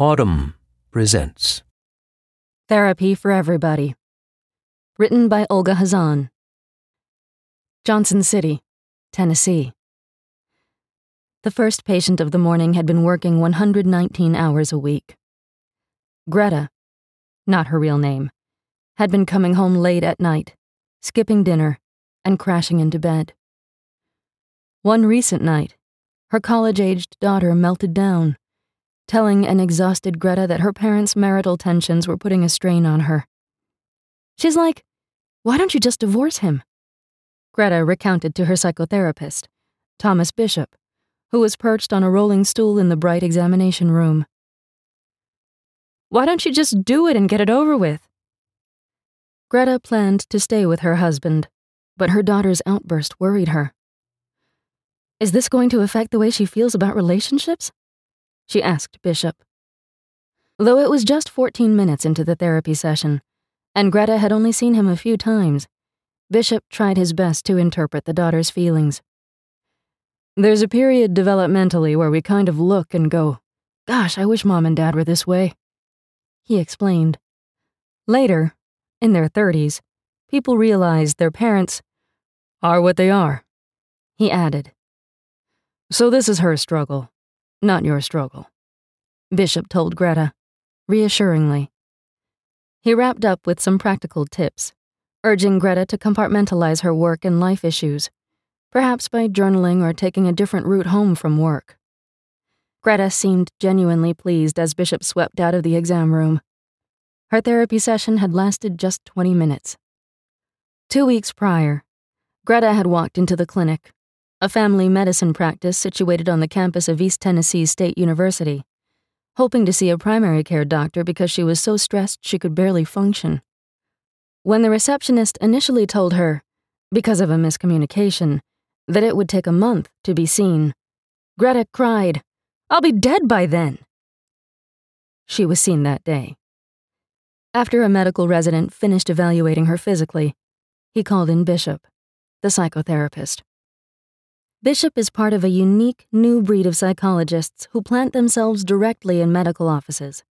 Audm presents Therapy for Everybody. Written by Olga Khazan. Johnson City, Tennessee. The first patient of the morning had been working 119 hours a week. Greta, not her real name, had been coming home late at night, skipping dinner, and crashing into bed. One recent night, her college aged daughter melted down, telling an exhausted Greta that her parents' marital tensions were putting a strain on her. She's like, Why don't you just divorce him? Greta recounted to her psychotherapist, Thomas Bishop, who was perched on a rolling stool in the bright examination room. Why don't you just do it and get it over with? Greta planned to stay with her husband, but her daughter's outburst worried her. Is this going to affect the way she feels about relationships? She asked Bishop. Though it was just 14 minutes into the therapy session, and Greta had only seen him a few times, Bishop tried his best to interpret the daughter's feelings. There's a period developmentally where we kind of look and go, Gosh, I wish mom and dad were this way. He explained. Later, in their 30s, people realize their parents are what they are. He added. So this is her struggle, not your struggle. Bishop told Greta, reassuringly. He wrapped up with some practical tips, urging Greta to compartmentalize her work and life issues, perhaps by journaling or taking a different route home from work. Greta seemed genuinely pleased as Bishop swept out of the exam room. Her therapy session had lasted just 20 minutes. Two weeks prior, Greta had walked into the clinic a family medicine practice situated on the campus of East Tennessee State University, hoping to see a primary care doctor because she was so stressed she could barely function. When the receptionist initially told her, because of a miscommunication, that it would take a month to be seen, Greta cried, I'll be dead by then. She was seen that day. After a medical resident finished evaluating her physically, he called in Bishop, the psychotherapist. Bishop is part of a unique new breed of psychologists who plant themselves directly in medical offices.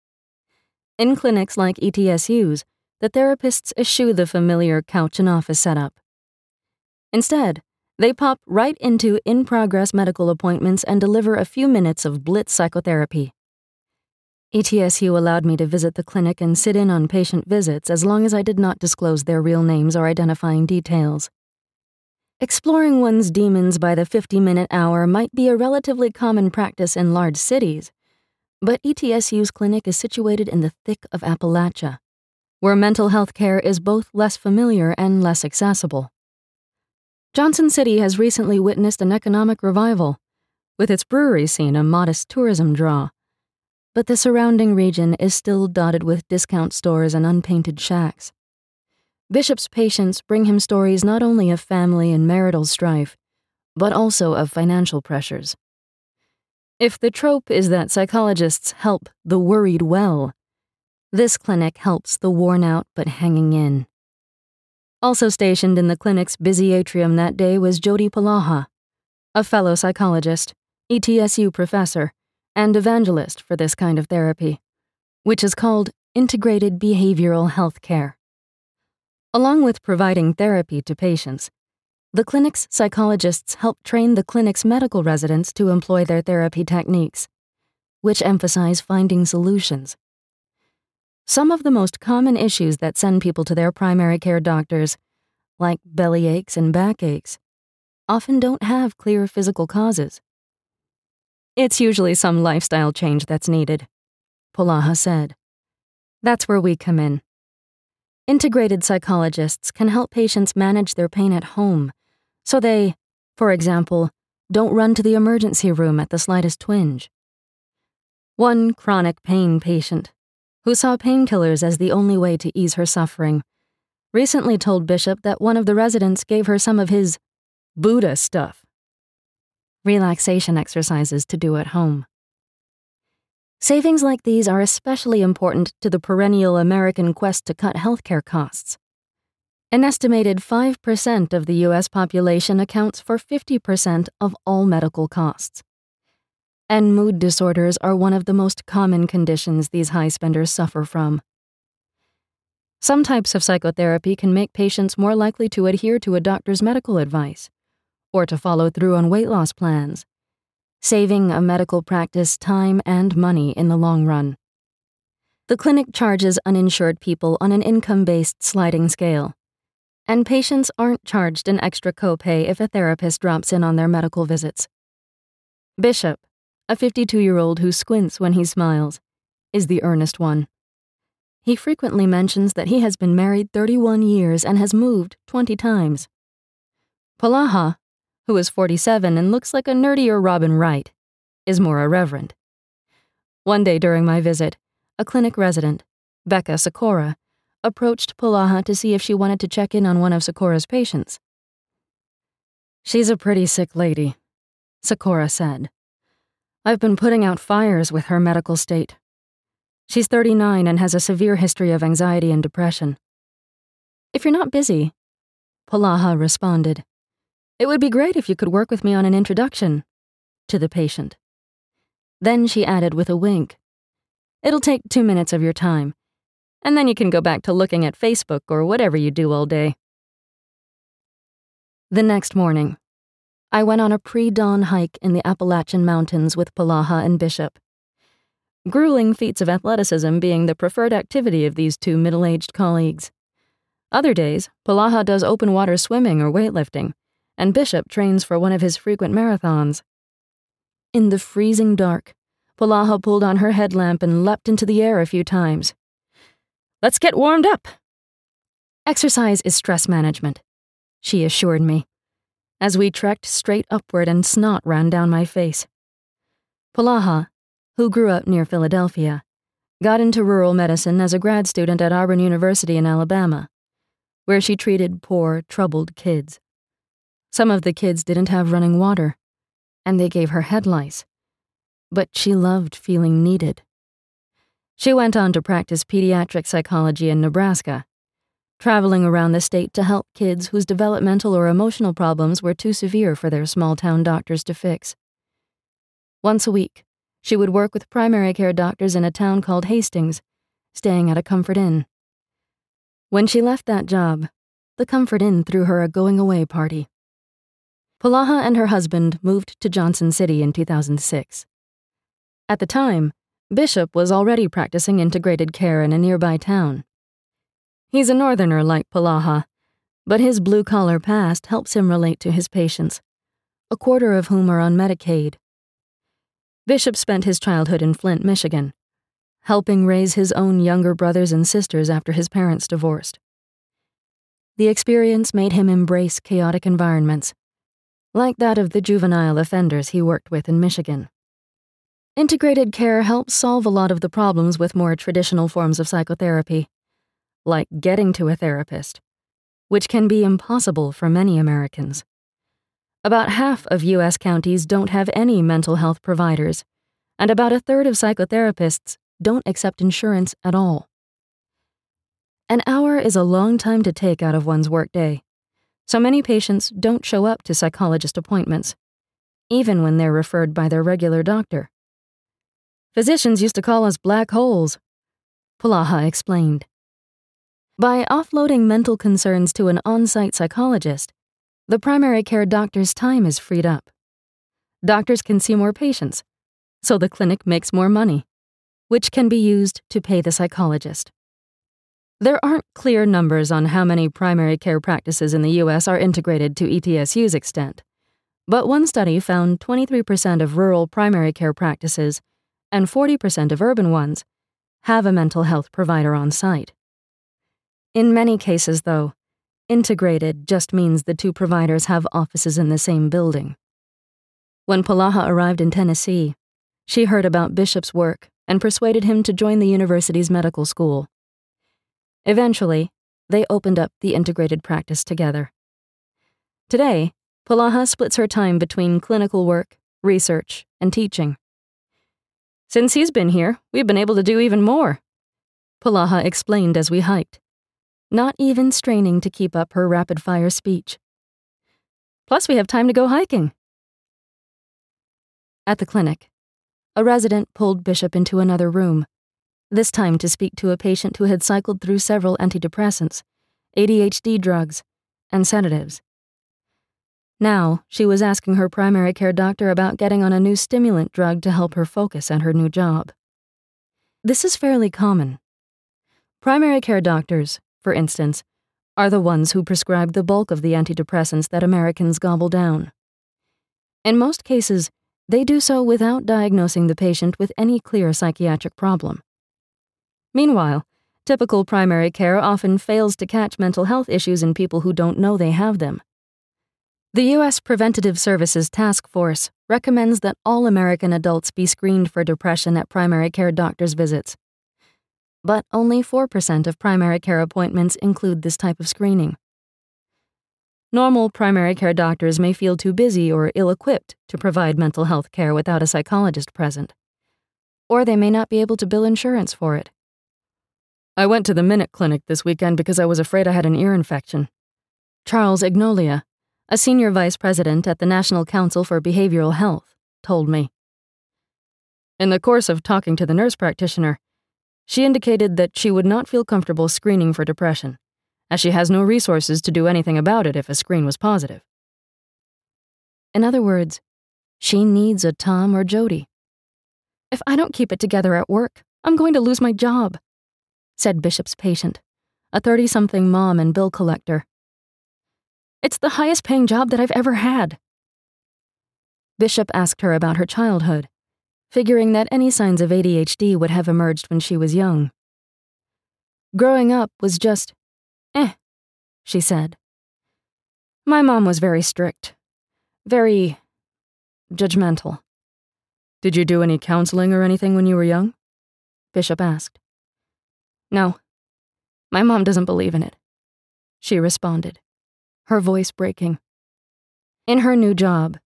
In clinics like ETSU's, the therapists eschew the familiar couch and office setup. Instead, they pop right into in progress medical appointments and deliver a few minutes of blitz psychotherapy. ETSU allowed me to visit the clinic and sit in on patient visits as long as I did not disclose their real names or identifying details. Exploring one's demons by the 50 minute hour might be a relatively common practice in large cities, but ETSU's clinic is situated in the thick of Appalachia, where mental health care is both less familiar and less accessible. Johnson City has recently witnessed an economic revival, with its brewery scene a modest tourism draw. But the surrounding region is still dotted with discount stores and unpainted shacks. Bishop's patients bring him stories not only of family and marital strife, but also of financial pressures. If the trope is that psychologists help the worried well, this clinic helps the worn out but hanging in. Also stationed in the clinic's busy atrium that day was Jody Polaha, a fellow psychologist, ETSU professor, and evangelist for this kind of therapy, which is called integrated behavioral health care. Along with providing therapy to patients, the clinic's psychologists help train the clinic's medical residents to employ their therapy techniques, which emphasize finding solutions. Some of the most common issues that send people to their primary care doctors, like belly aches and backaches, often don't have clear physical causes. It's usually some lifestyle change that's needed, Polaha said. That's where we come in. Integrated psychologists can help patients manage their pain at home, so they, for example, don't run to the emergency room at the slightest twinge. One chronic pain patient, who saw painkillers as the only way to ease her suffering, recently told Bishop that one of the residents gave her some of his Buddha stuff relaxation exercises to do at home. Savings like these are especially important to the perennial American quest to cut healthcare costs. An estimated 5% of the U.S. population accounts for 50% of all medical costs. and mood disorders are one of the most common conditions these high spenders suffer from. Some types of psychotherapy can make patients more likely to adhere to a doctor's medical advice or to follow through on weight loss plans, saving a medical practice time and money in the long run. The clinic charges uninsured people on an income based sliding scale, and patients aren't charged an extra copay if a therapist drops in on their medical visits. Bishop, a 52 year old who squints when he smiles, is the earnest one. He frequently mentions that he has been married 31 years and has moved 20 times. Polaha, who is 47 and looks like a nerdier Robin Wright, is more irreverent. One day during my visit, a clinic resident, Becca Sakura, approached Polaha to see if she wanted to check in on one of Sakura's patients. She's a pretty sick lady, Sakura said. I've been putting out fires with her medical state. She's 39 and has a severe history of anxiety and depression. If you're not busy, Polaha responded, it would be great if you could work with me on an introduction to the patient. Then she added with a wink, It'll take two minutes of your time, and then you can go back to looking at Facebook or whatever you do all day. The next morning, I went on a pre dawn hike in the Appalachian Mountains with Polaha and Bishop. Grueling feats of athleticism being the preferred activity of these two middle aged colleagues. Other days, Polaha does open water swimming or weightlifting, and Bishop trains for one of his frequent marathons. In the freezing dark, Polaha pulled on her headlamp and leapt into the air a few times. Let's get warmed up. Exercise is stress management, she assured me as we trekked straight upward and snot ran down my face. Polaha, who grew up near Philadelphia, got into rural medicine as a grad student at Auburn University in Alabama, where she treated poor, troubled kids. Some of the kids didn't have running water, and they gave her head lice. But she loved feeling needed. She went on to practice pediatric psychology in Nebraska traveling around the state to help kids whose developmental or emotional problems were too severe for their small town doctors to fix. Once a week, she would work with primary care doctors in a town called Hastings, staying at a Comfort Inn. When she left that job, the Comfort Inn threw her a going away party. Polaha and her husband moved to Johnson City in 2006. At the time, Bishop was already practicing integrated care in a nearby town. He's a northerner like Polaha, but his blue collar past helps him relate to his patients, a quarter of whom are on Medicaid. Bishop spent his childhood in Flint, Michigan, helping raise his own younger brothers and sisters after his parents divorced. The experience made him embrace chaotic environments, like that of the juvenile offenders he worked with in Michigan. Integrated care helps solve a lot of the problems with more traditional forms of psychotherapy like getting to a therapist, which can be impossible for many Americans. About half of U.S. counties don't have any mental health providers, and about a third of psychotherapists don't accept insurance at all. An hour is a long time to take out of one's workday, so many patients don't show up to psychologist appointments, even when they're referred by their regular doctor. Physicians used to call us black holes, Polaha explained. By offloading mental concerns to an on site psychologist, the primary care doctor's time is freed up. Doctors can see more patients, so the clinic makes more money, which can be used to pay the psychologist. There aren't clear numbers on how many primary care practices in the U.S. are integrated to ETSU's extent, but one study found 23% of rural primary care practices and 40% of urban ones have a mental health provider on site. In many cases, though, integrated just means the two providers have offices in the same building. When Polaha arrived in Tennessee, she heard about Bishop's work and persuaded him to join the university's medical school. Eventually, they opened up the integrated practice together. Today, Polaha splits her time between clinical work, research, and teaching. Since he's been here, we've been able to do even more, Polaha explained as we hiked not even straining to keep up her rapid fire speech. Plus, we have time to go hiking. At the clinic, a resident pulled Bishop into another room, this time to speak to a patient who had cycled through several antidepressants, ADHD drugs, and sedatives. Now, she was asking her primary care doctor about getting on a new stimulant drug to help her focus at her new job. This is fairly common. Primary care doctors, for instance, are the ones who prescribe the bulk of the antidepressants that Americans gobble down. In most cases, they do so without diagnosing the patient with any clear psychiatric problem. Meanwhile, typical primary care often fails to catch mental health issues in people who don't know they have them. The U.S. Preventative Services Task Force recommends that all American adults be screened for depression at primary care doctors' visits. But only 4% of primary care appointments include this type of screening. Normal primary care doctors may feel too busy or ill equipped to provide mental health care without a psychologist present. Or they may not be able to bill insurance for it. I went to the Minute Clinic this weekend because I was afraid I had an ear infection. Charles Ingoglia, a senior vice president at the National Council for Behavioral Health, told me. In the course of talking to the nurse practitioner, she indicated that she would not feel comfortable screening for depression, as she has no resources to do anything about it if a screen was positive. In other words, she needs a Tom or Jody. If I don't keep it together at work, I'm going to lose my job, said Bishop's patient, a 30 something mom and bill collector it's the highest paying job that I've ever had. Bishop asked her about her childhood, figuring that any signs of ADHD would have emerged when she was young. Growing up was just, eh, she said. My mom was very strict, very judgmental. Did you do any counseling or anything when you were young? Bishop asked. No. My mom doesn't believe in it, she responded her voice breaking. In her new job,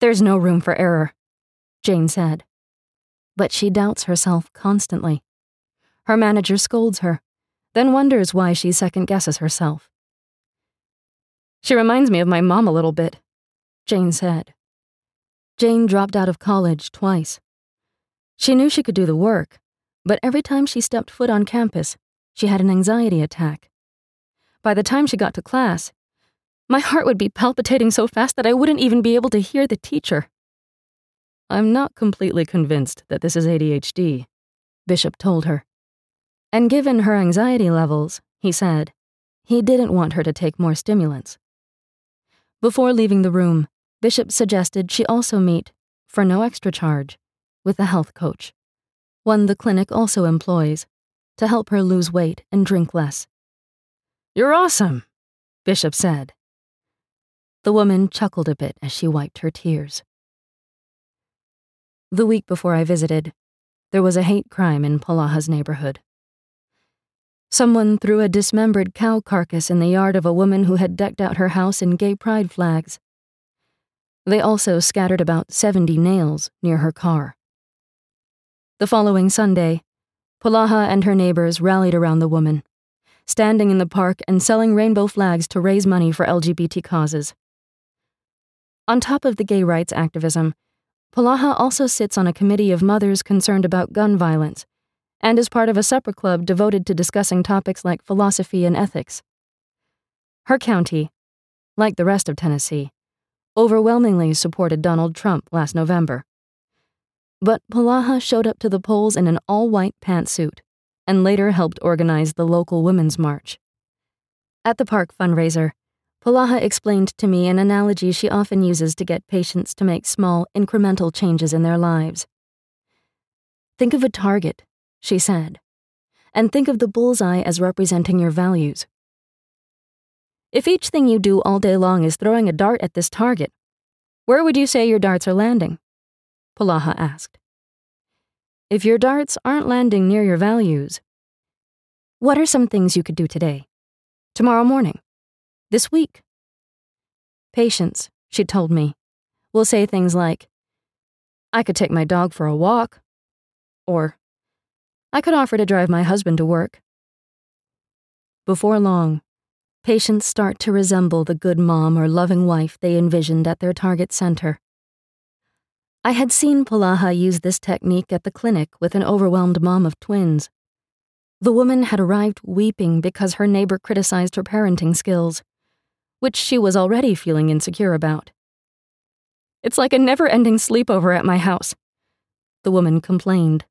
there's no room for error, Jane said. But she doubts herself constantly. Her manager scolds her, then wonders why she second guesses herself. She reminds me of my mom a little bit, Jane said. Jane dropped out of college twice. She knew she could do the work, but every time she stepped foot on campus, she had an anxiety attack. By the time she got to class, my heart would be palpitating so fast that I wouldn't even be able to hear the teacher. I'm not completely convinced that this is ADHD, Bishop told her. And given her anxiety levels, he said, he didn't want her to take more stimulants. Before leaving the room, Bishop suggested she also meet, for no extra charge, with a health coach, one the clinic also employs, to help her lose weight and drink less. You're awesome, Bishop said. The woman chuckled a bit as she wiped her tears. The week before I visited, there was a hate crime in Polaha's neighborhood. Someone threw a dismembered cow carcass in the yard of a woman who had decked out her house in gay pride flags. They also scattered about 70 nails near her car. The following Sunday, Polaha and her neighbors rallied around the woman, standing in the park and selling rainbow flags to raise money for LGBT causes. On top of the gay rights activism, Polaha also sits on a committee of mothers concerned about gun violence and is part of a supper club devoted to discussing topics like philosophy and ethics. Her county, like the rest of Tennessee, overwhelmingly supported Donald Trump last November. But Polaha showed up to the polls in an all white pantsuit and later helped organize the local Women's March. At the park fundraiser, Polaha explained to me an analogy she often uses to get patients to make small, incremental changes in their lives. Think of a target, she said, and think of the bullseye as representing your values. If each thing you do all day long is throwing a dart at this target, where would you say your darts are landing? Polaha asked. If your darts aren't landing near your values, what are some things you could do today? Tomorrow morning? This week. Patients, she told me, will say things like, I could take my dog for a walk, or I could offer to drive my husband to work. Before long, patients start to resemble the good mom or loving wife they envisioned at their target center. I had seen Polaha use this technique at the clinic with an overwhelmed mom of twins. The woman had arrived weeping because her neighbor criticized her parenting skills, which she was already feeling insecure about. It's like a never ending sleepover at my house, the woman complained.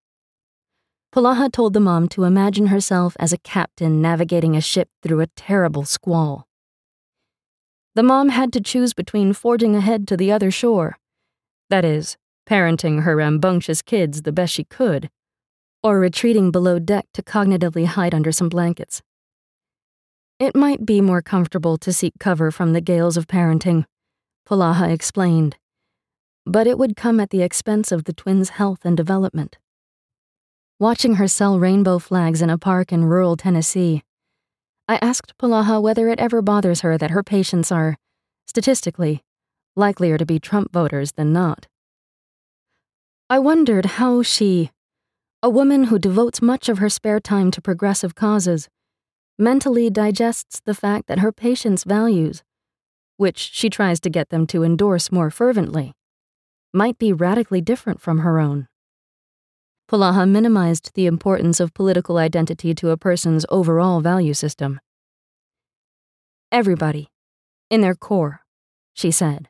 Polaha told the mom to imagine herself as a captain navigating a ship through a terrible squall. The mom had to choose between forging ahead to the other shore, that is, parenting her rambunctious kids the best she could, or retreating below deck to cognitively hide under some blankets. It might be more comfortable to seek cover from the gales of parenting, Polaha explained, but it would come at the expense of the twins' health and development. Watching her sell rainbow flags in a park in rural Tennessee, I asked Polaha whether it ever bothers her that her patients are, statistically, likelier to be Trump voters than not. I wondered how she, a woman who devotes much of her spare time to progressive causes, mentally digests the fact that her patients' values, which she tries to get them to endorse more fervently, might be radically different from her own. Polaha minimized the importance of political identity to a person's overall value system. Everybody, in their core, she said,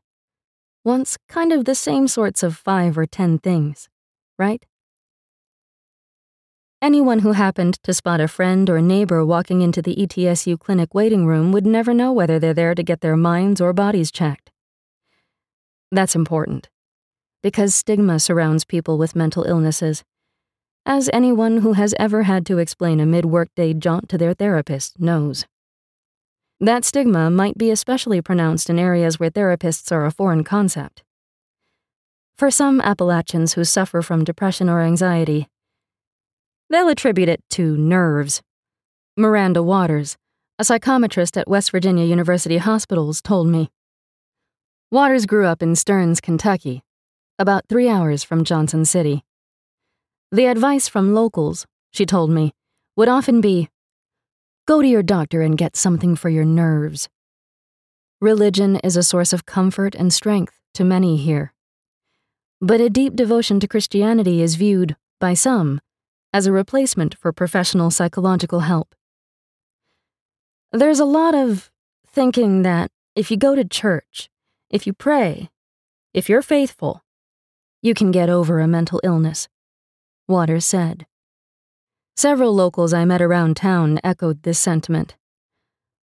wants kind of the same sorts of five or ten things, right? Anyone who happened to spot a friend or neighbor walking into the ETSU clinic waiting room would never know whether they're there to get their minds or bodies checked. That's important, because stigma surrounds people with mental illnesses as anyone who has ever had to explain a mid workday jaunt to their therapist knows. That stigma might be especially pronounced in areas where therapists are a foreign concept. For some Appalachians who suffer from depression or anxiety, they'll attribute it to nerves. Miranda Waters, a psychometrist at West Virginia University Hospitals, told me. Waters grew up in Stearns, Kentucky, about three hours from Johnson City. The advice from locals, she told me, would often be go to your doctor and get something for your nerves. Religion is a source of comfort and strength to many here. But a deep devotion to Christianity is viewed, by some, as a replacement for professional psychological help. There's a lot of thinking that if you go to church, if you pray, if you're faithful, you can get over a mental illness. Waters said. Several locals I met around town echoed this sentiment.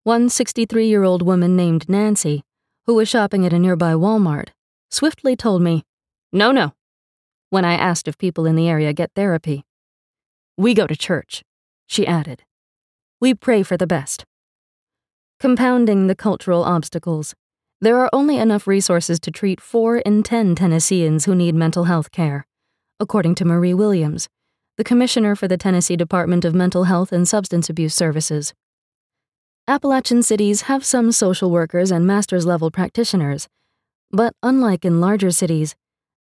One 63 year old woman named Nancy, who was shopping at a nearby Walmart, swiftly told me, No, no, when I asked if people in the area get therapy. We go to church, she added. We pray for the best. Compounding the cultural obstacles, there are only enough resources to treat 4 in 10 Tennesseans who need mental health care according to Marie Williams, the Commissioner for the Tennessee Department of Mental Health and Substance Abuse Services. Appalachian cities have some social workers and master's level practitioners, but unlike in larger cities,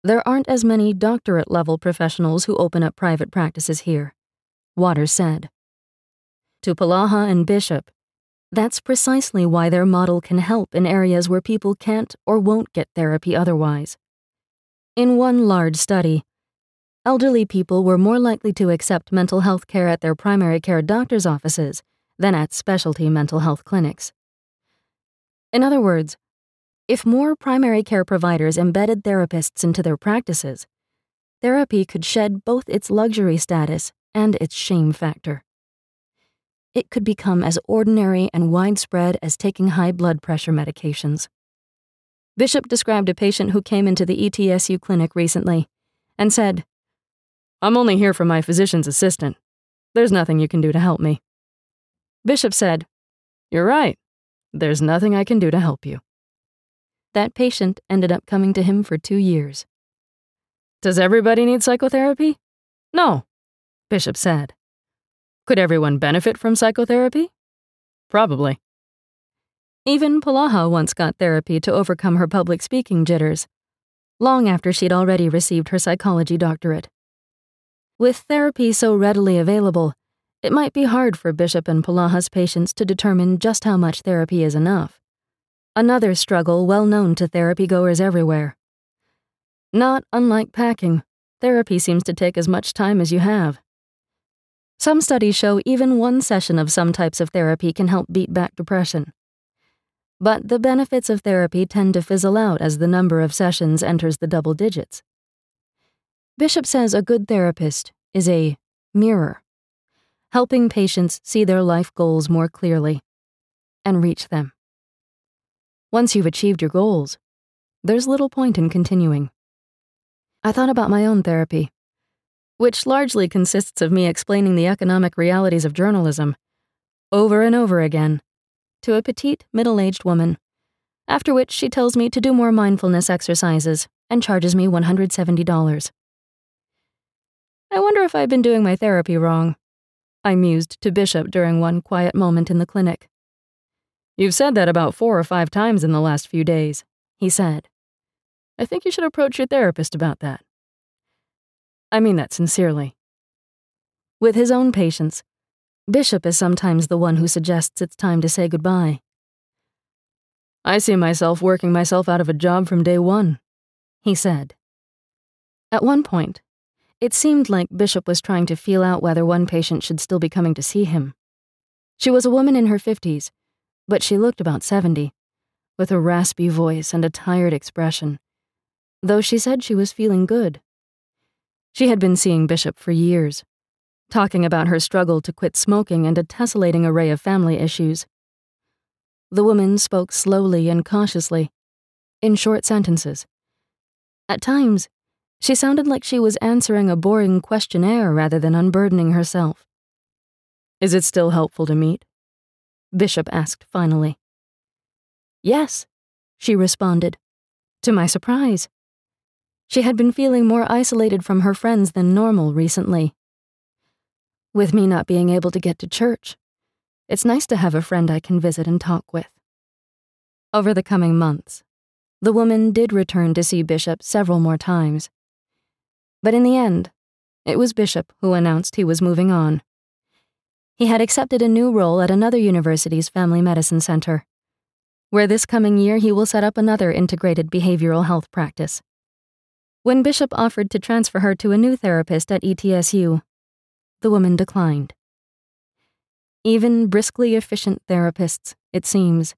there aren't as many doctorate level professionals who open up private practices here, Waters said. To Polaha and Bishop, that's precisely why their model can help in areas where people can't or won't get therapy otherwise. In one large study, elderly people were more likely to accept mental health care at their primary care doctor's offices than at specialty mental health clinics. In other words, if more primary care providers embedded therapists into their practices, therapy could shed both its luxury status and its shame factor. It could become as ordinary and widespread as taking high blood pressure medications. Bishop described a patient who came into the ETSU clinic recently and said, I'm only here for my physician's assistant. There's nothing you can do to help me. Bishop said, You're right. There's nothing I can do to help you. That patient ended up coming to him for two years. Does everybody need psychotherapy? No, Bishop said. Could everyone benefit from psychotherapy? Probably. Even Polaha once got therapy to overcome her public speaking jitters, long after she'd already received her psychology doctorate. With therapy so readily available, it might be hard for Bishop and Polaha's patients to determine just how much therapy is enough. Another struggle well known to therapy goers everywhere. Not unlike packing, therapy seems to take as much time as you have. Some studies show even one session of some types of therapy can help beat back depression. But the benefits of therapy tend to fizzle out as the number of sessions enters the double digits. Bishop says a good therapist is a mirror, helping patients see their life goals more clearly and reach them. Once you've achieved your goals, there's little point in continuing. I thought about my own therapy which largely consists of me explaining the economic realities of journalism, over and over again, to a petite, middle aged woman, after which she tells me to do more mindfulness exercises and charges me $170. I wonder if I've been doing my therapy wrong. I mused to Bishop during one quiet moment in the clinic. You've said that about four or five times in the last few days, he said. I think you should approach your therapist about that. I mean that sincerely. With his own patients, Bishop is sometimes the one who suggests it's time to say goodbye. I see myself working myself out of a job from day one, he said. At one point, it seemed like Bishop was trying to feel out whether one patient should still be coming to see him. She was a woman in her 50s, but she looked about 70, with a raspy voice and a tired expression, though she said she was feeling good. She had been seeing Bishop for years, talking about her struggle to quit smoking and a tessellating array of family issues. The woman spoke slowly and cautiously, in short sentences. At times, she sounded like she was answering a boring questionnaire rather than unburdening herself. Is it still helpful to meet? Bishop asked finally. Yes, she responded, to my surprise. She had been feeling more isolated from her friends than normal recently. With me not being able to get to church, it's nice to have a friend I can visit and talk with. Over the coming months, the woman did return to see Bishop several more times. But in the end, it was Bishop who announced he was moving on. He had accepted a new role at another university's family medicine center, where this coming year he will set up another integrated behavioral health practice. When Bishop offered to transfer her to a new therapist at ETSU, the woman declined. Even briskly efficient therapists, it seems,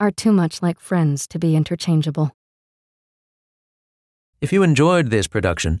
are too much like friends to be interchangeable. If you enjoyed this production,